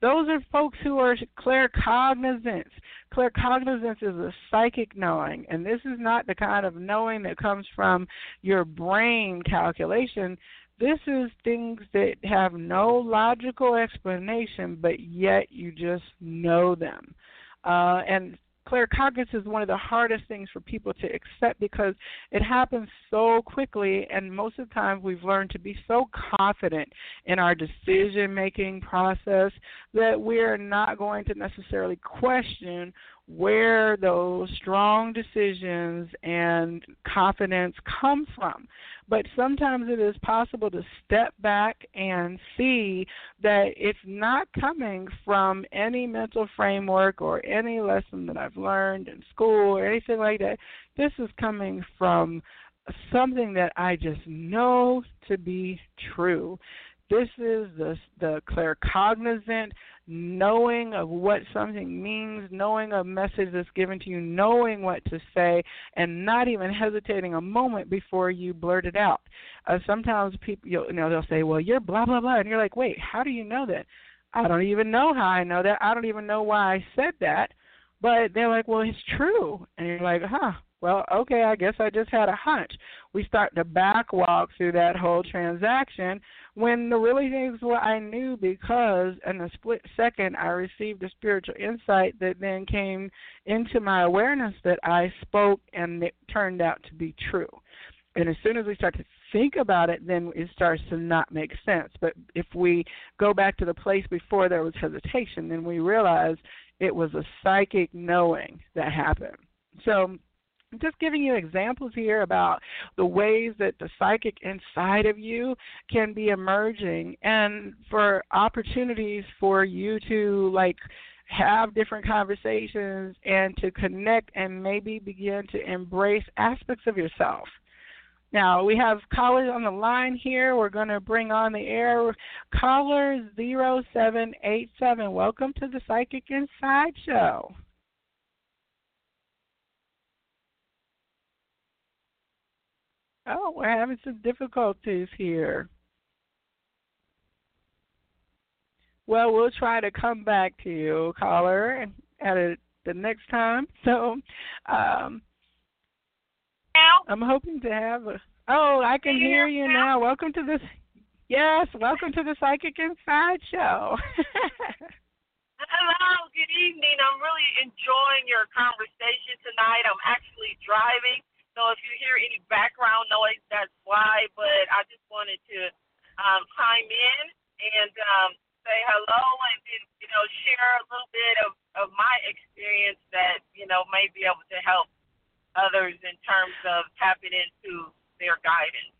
those are folks who are claircognizance. Claircognizance is a psychic knowing, and this is not the kind of knowing that comes from your brain calculation. This is things that have no logical explanation, but yet you just know them. Uh, and claircognizance is one of the hardest things for people to accept because it happens so quickly and most of the time we've learned to be so confident in our decision making process that we're not going to necessarily question where those strong decisions and confidence come from. But sometimes it is possible to step back and see that it's not coming from any mental framework or any lesson that I've learned in school or anything like that. This is coming from something that I just know to be true. This is the the claircognizant knowing of what something means, knowing a message that's given to you, knowing what to say, and not even hesitating a moment before you blurt it out. Uh, sometimes people, you know, they'll say, "Well, you're blah blah blah," and you're like, "Wait, how do you know that?" I don't even know how I know that. I don't even know why I said that. But they're like, "Well, it's true," and you're like, "Huh." Well, okay, I guess I just had a hunch. We start to back walk through that whole transaction when the really things what I knew because in a split second I received a spiritual insight that then came into my awareness that I spoke and it turned out to be true. And as soon as we start to think about it, then it starts to not make sense. But if we go back to the place before there was hesitation, then we realize it was a psychic knowing that happened. So just giving you examples here about the ways that the psychic inside of you can be emerging and for opportunities for you to like have different conversations and to connect and maybe begin to embrace aspects of yourself. Now, we have callers on the line here. We're going to bring on the air caller 0787. Welcome to the Psychic Inside Show. Oh, we're having some difficulties here. Well, we'll try to come back to you, caller, at a, the next time. [laughs] So, um, I'm hoping to have a. Oh, I can hear you now. Welcome to this. Yes, welcome to the Psychic Inside Show. [laughs] Hello, good evening. I'm really enjoying your conversation tonight. I'm actually driving so if you hear any background noise, that's why. But I just wanted to um, chime in and um, say hello and then, you know, share a little bit of, of my experience that, you know, may be able to help others in terms of tapping into their guidance.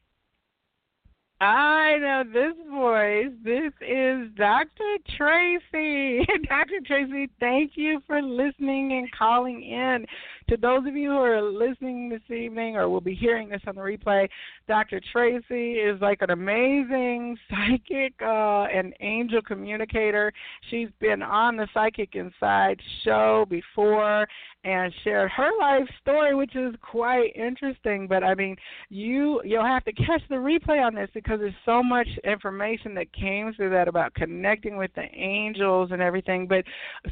I know this voice. This is Dr. Tracy. [laughs] Dr. Tracy, thank you for listening and calling in. To those of you who are listening this evening or will be hearing this on the replay, Dr. Tracy is like an amazing [laughs] psychic uh, and angel communicator. She's been on the Psychic Inside show before and shared her life story, which is quite interesting. But I mean, you you'll have to catch the replay on this because there's so much information that came through that about connecting with the angels and everything. But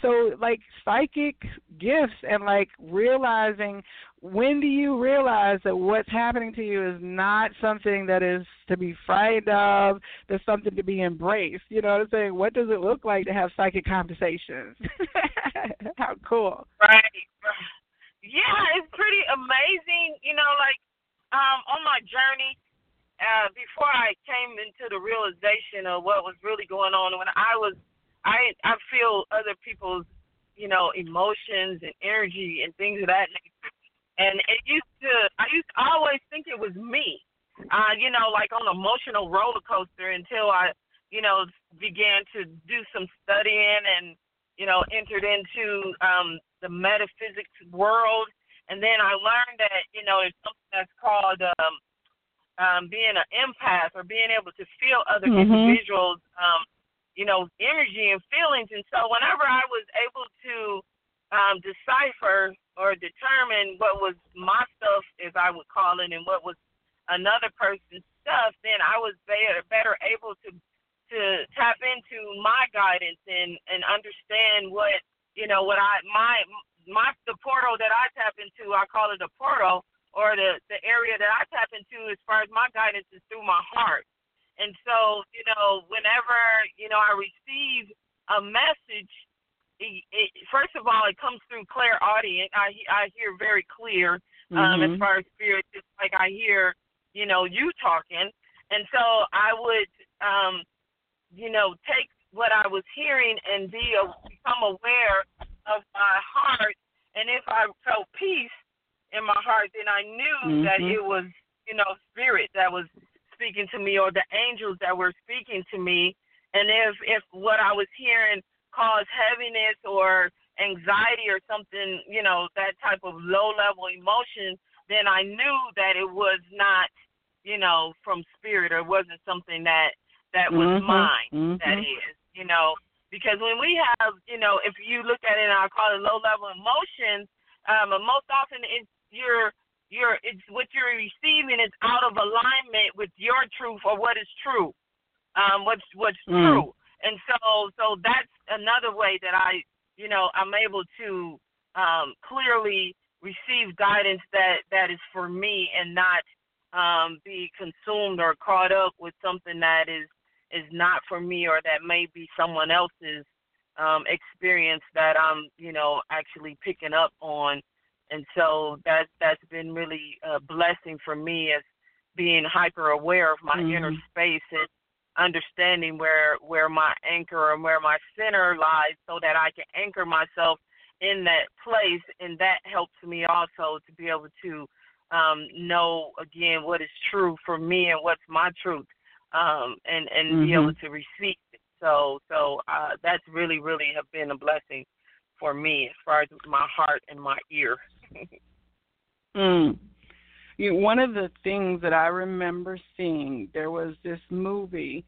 so like psychic gifts and like realizing when do you realize that what's happening to you is not something that is to be frightened of, that's something to be embraced? You know what I'm saying? What does it look like to have psychic conversations? [laughs] How cool. Right. Yeah, it's pretty amazing. You know, like um, on my journey, uh, before I came into the realization of what was really going on, when I was, I I feel other people's, you know, emotions and energy and things of that nature, and it used to, I used to always think it was me, uh, you know, like on an emotional roller coaster until I, you know, began to do some studying and, you know, entered into um, the metaphysics world. And then I learned that, you know, there's something that's called um, um, being an empath or being able to feel other mm-hmm. individuals, um, you know, energy and feelings. And so whenever I was able to um, decipher or determine what was my stuff, as I would call it, and what was another person's stuff, then I was better, better able to to tap into my guidance and and understand what you know what I my my the portal that I tap into I call it a portal or the the area that I tap into as far as my guidance is through my heart. And so, you know, whenever, you know, I receive a message, it, it, first of all, it comes through clairaudient. I I hear very clear um, mm-hmm. as far as spirit, just like I hear, you know, you talking. And so I would, um, you know, take what I was hearing and be a, become aware of my heart. And if I felt peace in my heart, then I knew mm-hmm. that it was, you know, spirit that was speaking to me or the angels that were speaking to me. And if if what I was hearing caused heaviness or anxiety or something, you know, that type of low level emotion, then I knew that it was not, you know, from spirit or wasn't something that that was mm-hmm. mine. Mm-hmm. That is you know, because when we have, you know, if you look at it, and I call it low level emotions. Um, most often it's your your it's what you're receiving is out of alignment with your truth or what is true, um, what's what's mm. true. And so so that's another way that I, you know, I'm able to um, clearly receive guidance that that is for me and not um, be consumed or caught up with something that is is not for me or that may be someone else's um, experience that I'm, you know, actually picking up on. And so that that's been really a blessing for me as being hyper aware of my mm-hmm. inner space and understanding where where my anchor and where my center lies so that I can anchor myself in that place and that helps me also to be able to um, know again what is true for me and what's my truth um, and and mm-hmm. be able to receive it. So so uh, that's really really have been a blessing for me as far as my heart and my ear. [laughs] mm. You know, one of the things that I remember seeing, there was this movie,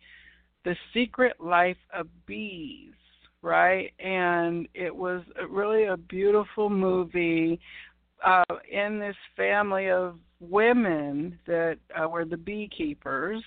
The Secret Life of Bees, right? And it was really a beautiful movie uh, in this family of women that uh, were the beekeepers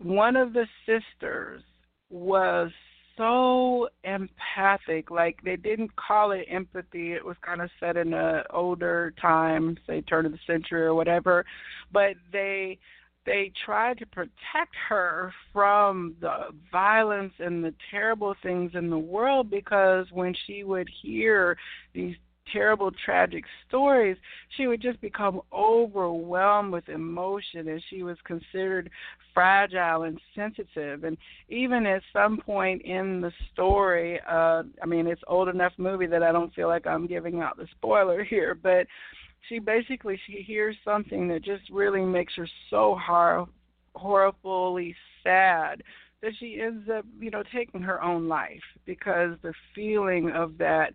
one of the sisters was so empathic like they didn't call it empathy it was kind of set in a older time say turn of the century or whatever but they they tried to protect her from the violence and the terrible things in the world because when she would hear these terrible, tragic stories, she would just become overwhelmed with emotion and she was considered fragile and sensitive. And even at some point in the story, uh, I mean, it's old enough movie that I don't feel like I'm giving out the spoiler [laughs] here, but she basically she hears something that just really makes her so hor- horribly sad that she ends up, you know, taking her own life because the feeling of that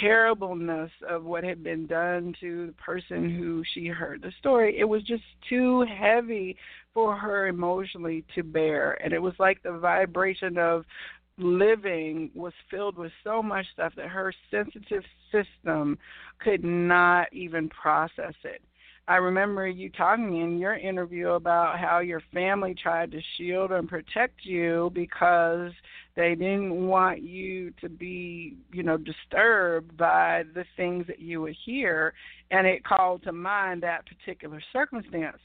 terribleness of what had been done to the person who she heard the story, it was just too heavy for her emotionally to bear. And it was like the vibration of living was filled with so much stuff that her sensitive system could not even process it. I remember you talking in your interview about how your family tried to shield and protect you because They didn't want you to be, you know, disturbed by the things that you would hear, and it called to mind that particular circumstance.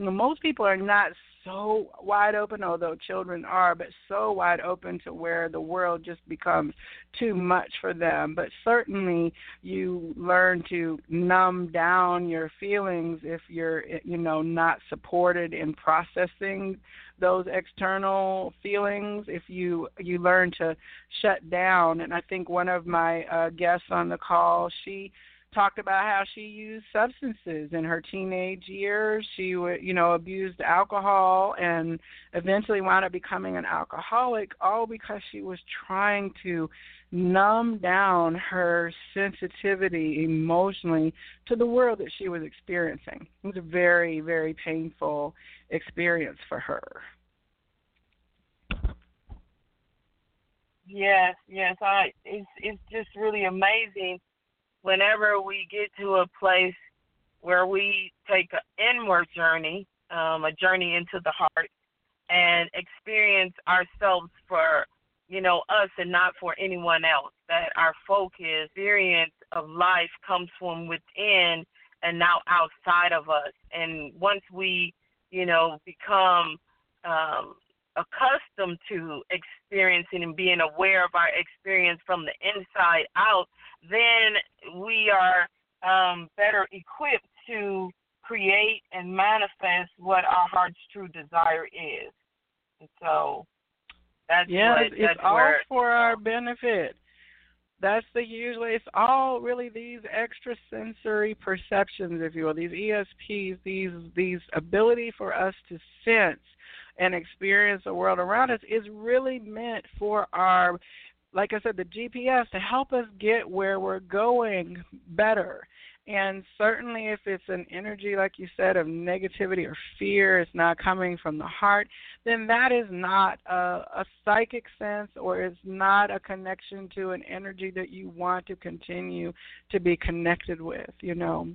Most people are not so wide open, although children are, but so wide open to where the world just becomes too much for them. But certainly, you learn to numb down your feelings if you're, you know, not supported in processing those external feelings. If you you learn to shut down, and I think one of my uh, guests on the call, she talked about how she used substances in her teenage years. She, you know, abused alcohol and eventually wound up becoming an alcoholic, all because she was trying to numb down her sensitivity emotionally to the world that she was experiencing. It was a very, very painful experience for her. Yes, yes, I it's it's just really amazing whenever we get to a place where we take an inward journey, um, a journey into the heart, and experience ourselves for, you know, us and not for anyone else. That our focus, experience of life comes from within and not outside of us. And once we, you know, become um, accustomed to experiencing and being aware of our experience from the inside out, then we are um, better equipped to create and manifest what our heart's true desire is. And so that's yes, what, it's that's all where, for our benefit. That's the usually it's all really these extrasensory perceptions, if you will, these ESPs, these these ability for us to sense and experience the world around us is really meant for our like I said, the GPS to help us get where we're going better. And certainly, if it's an energy, like you said, of negativity or fear, it's not coming from the heart, then that is not a, a psychic sense or it's not a connection to an energy that you want to continue to be connected with, you know.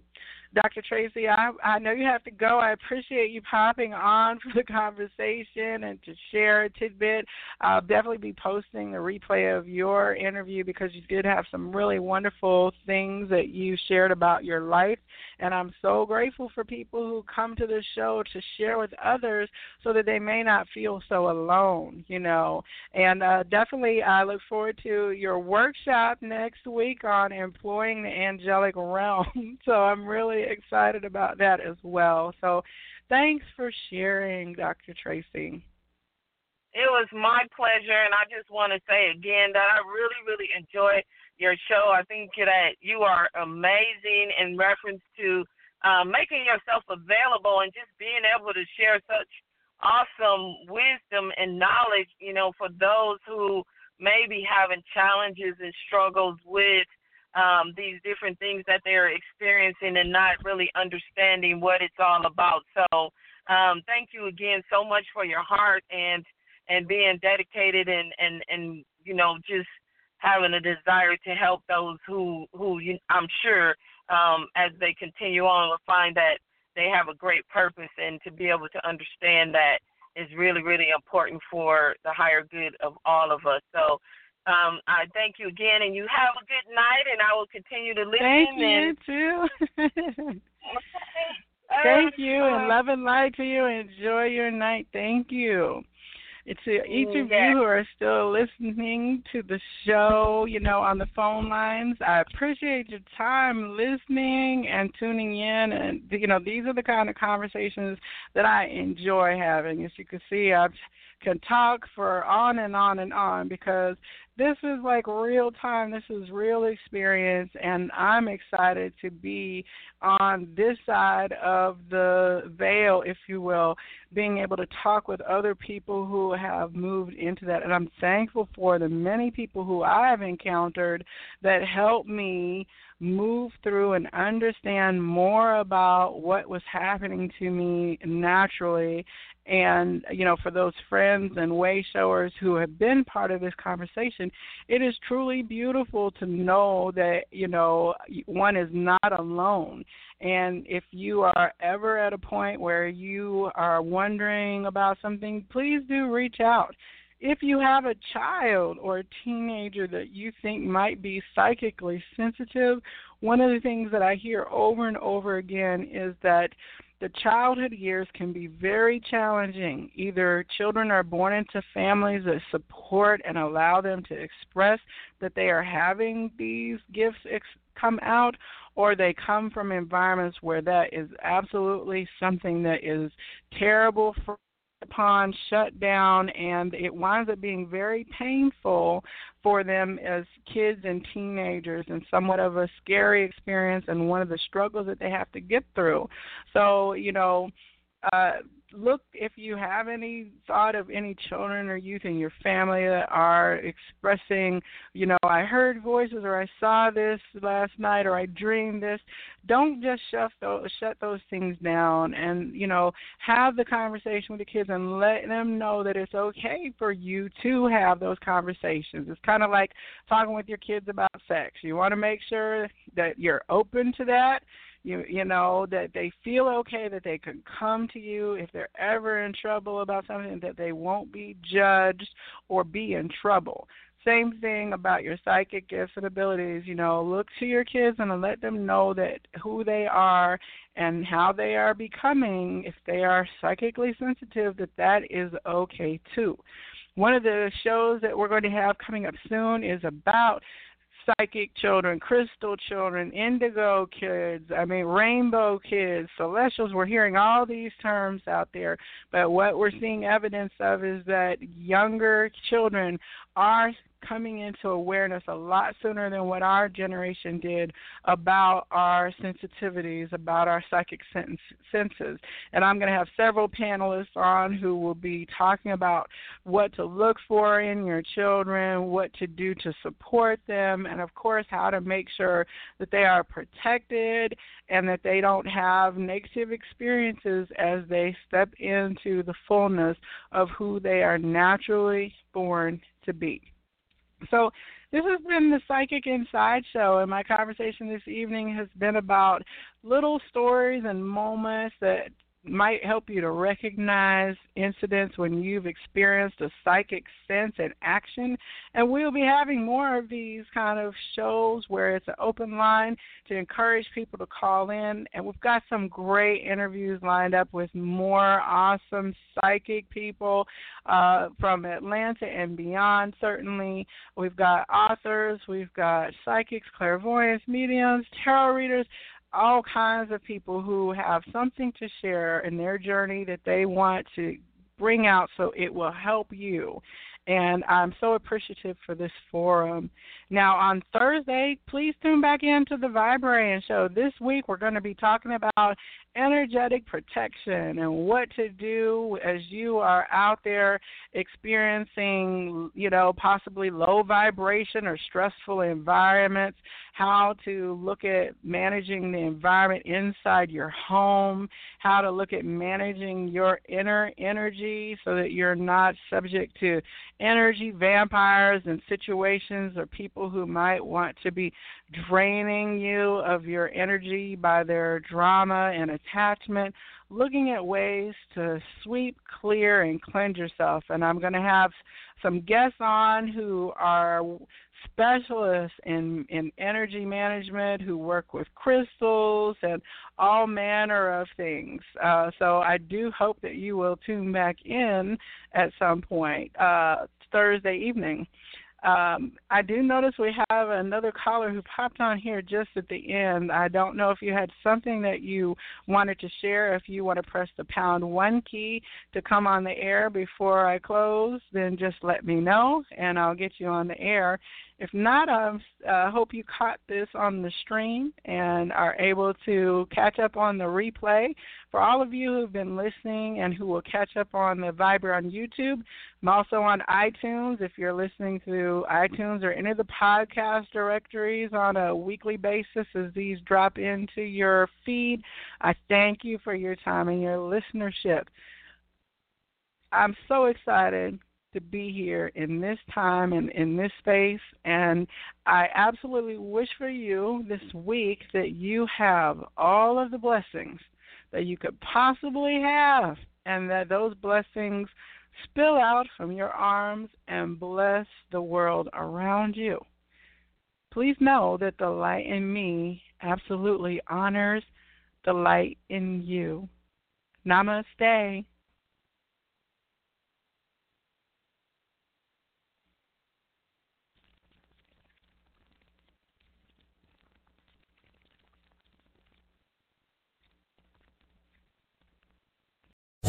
Dr. Tracy, I, I know you have to go. I appreciate you popping on [laughs] for the conversation and to share a tidbit. I'll definitely be posting the replay of your interview because you did have some really wonderful things that you shared about your life. And I'm so grateful for people who come to the show to share with others so that they may not feel so alone, you know. And uh, definitely, I look forward to your workshop next week on employing the angelic realm. [laughs] so I'm really excited about that as well. So thanks for sharing, Dr. Tracy. It was my pleasure, and I just want to say again that I really, really enjoy your show. I think that you are amazing in reference to uh, making yourself available and just being able to share such awesome wisdom and knowledge, you know, for those who may be having challenges and struggles with um, these different things that they're experiencing and not really understanding what it's all about. So, um, thank you again so much for your heart and and being dedicated and and and you know just having a desire to help those who who you, I'm sure um, as they continue on will find that they have a great purpose and to be able to understand that is really really important for the higher good of all of us. So um, I thank you again, and you have a good night, and I will continue to listen. Thank you and... too. [laughs] thank you, and love and light to you. Enjoy your night. Thank you. It's to each of you who are still listening to the show, you know, on the phone lines. I appreciate your time listening and tuning in. And, you know, these are the kind of conversations that I enjoy having. As you can see, I can talk for on and on and on because this is like real time. This is real experience, and I'm excited to be on this side of the veil, if you will, being able to talk with other people who have moved into that. And I'm thankful for the many people who I have encountered that helped me move through and understand more about what was happening to me naturally and you know for those friends and way showers who have been part of this conversation it is truly beautiful to know that you know one is not alone. And if you are ever at a point where you are wondering about something please do reach out. If you have a child or a teenager that you think might be psychically sensitive, one of the things that I hear over and over again is that the childhood years can be very challenging. Either children are born into families that support and allow them to express that they are having these gifts ex- come out, or they come from environments where that is absolutely something that is terrible for upon shut down and it winds up being very painful for them as kids and teenagers and somewhat of a scary experience and one of the struggles that they have to get through. So you know uh look if you have any thought of any children or youth in your family that are expressing, you know, I heard voices or I saw this last night or I dreamed this. Don't just shut those shut those things down and you know have the conversation with the kids and let them know that it's okay for you to have those conversations. It's kind of like talking with your kids about sex. You want to make sure that you're open to that you you know that they feel okay that they can come to you if they're ever in trouble about something that they won't be judged or be in trouble. Same thing about your psychic gifts and abilities you know look to your kids and let them know that who they are and how they are becoming. If they are psychically sensitive that that is okay too. One of the shows that we're going to have coming up soon is about psychic children, crystal children, indigo kids, I mean, rainbow kids, celestials. We're hearing all these terms out there, but what we're seeing evidence of is that younger children are coming into awareness a lot sooner than what our generation did about our sensitivities, about our psychic senses. And I'm going to have several panelists on who will be talking about what to look for in your children, what to do to support them, and of course, how to make sure that they are protected and that they don't have negative experiences as they step into the fullness of who they are naturally born to be. So this has been the Psychic Inside Show, and my conversation this evening has been about little stories and moments that might help you to recognize incidents when you've experienced a psychic sense and action. And we'll be having more of these kind of shows where it's an open line to encourage people to call in. And we've got some great interviews lined up with more awesome psychic people uh, from Atlanta and beyond, certainly. We've got authors, we've got psychics, clairvoyants, mediums, tarot readers all kinds of people who have something to share in their journey that they want to bring out so it will help you. And I'm so appreciative for this forum. Now, on Thursday, please tune back into the Viberarian Show. This week, we're going to be talking about energetic protection and what to do as you are out there experiencing, you know, possibly low vibration or stressful environments, how to look at managing the environment inside your home, how to look at managing your inner energy so that you're not subject to energy vampires and situations or people who might want to be draining you of your energy by their drama and attachment, looking at ways to sweep, clear, and cleanse yourself. And I'm going to have some guests on who are specialists in, in energy management who work with crystals and all manner of things. Uh, so I do hope that you will tune back in at some point uh, Thursday evening. Um, I do notice we have another caller who popped on here just at the end. I don't know if you had something that you wanted to share. If you want to press the pound one key to come on the air before I close, then just let me know and I'll get you on the air. If not, I uh, hope you caught this on the stream and are able to catch up on the replay. For all of you who've been listening and who will catch up on the Viber on YouTube, I'm also on iTunes. If you're listening through iTunes or any of the podcast directories on a weekly basis as these drop into your feed, I thank you for your time and your listenership. I'm so excited to be here in this time and in this space. And I absolutely wish for you this week that you have all of the blessings that you could possibly have, and that those blessings spill out from your arms and bless the world around you. Please know that the light in me absolutely honors the light in you. Namaste.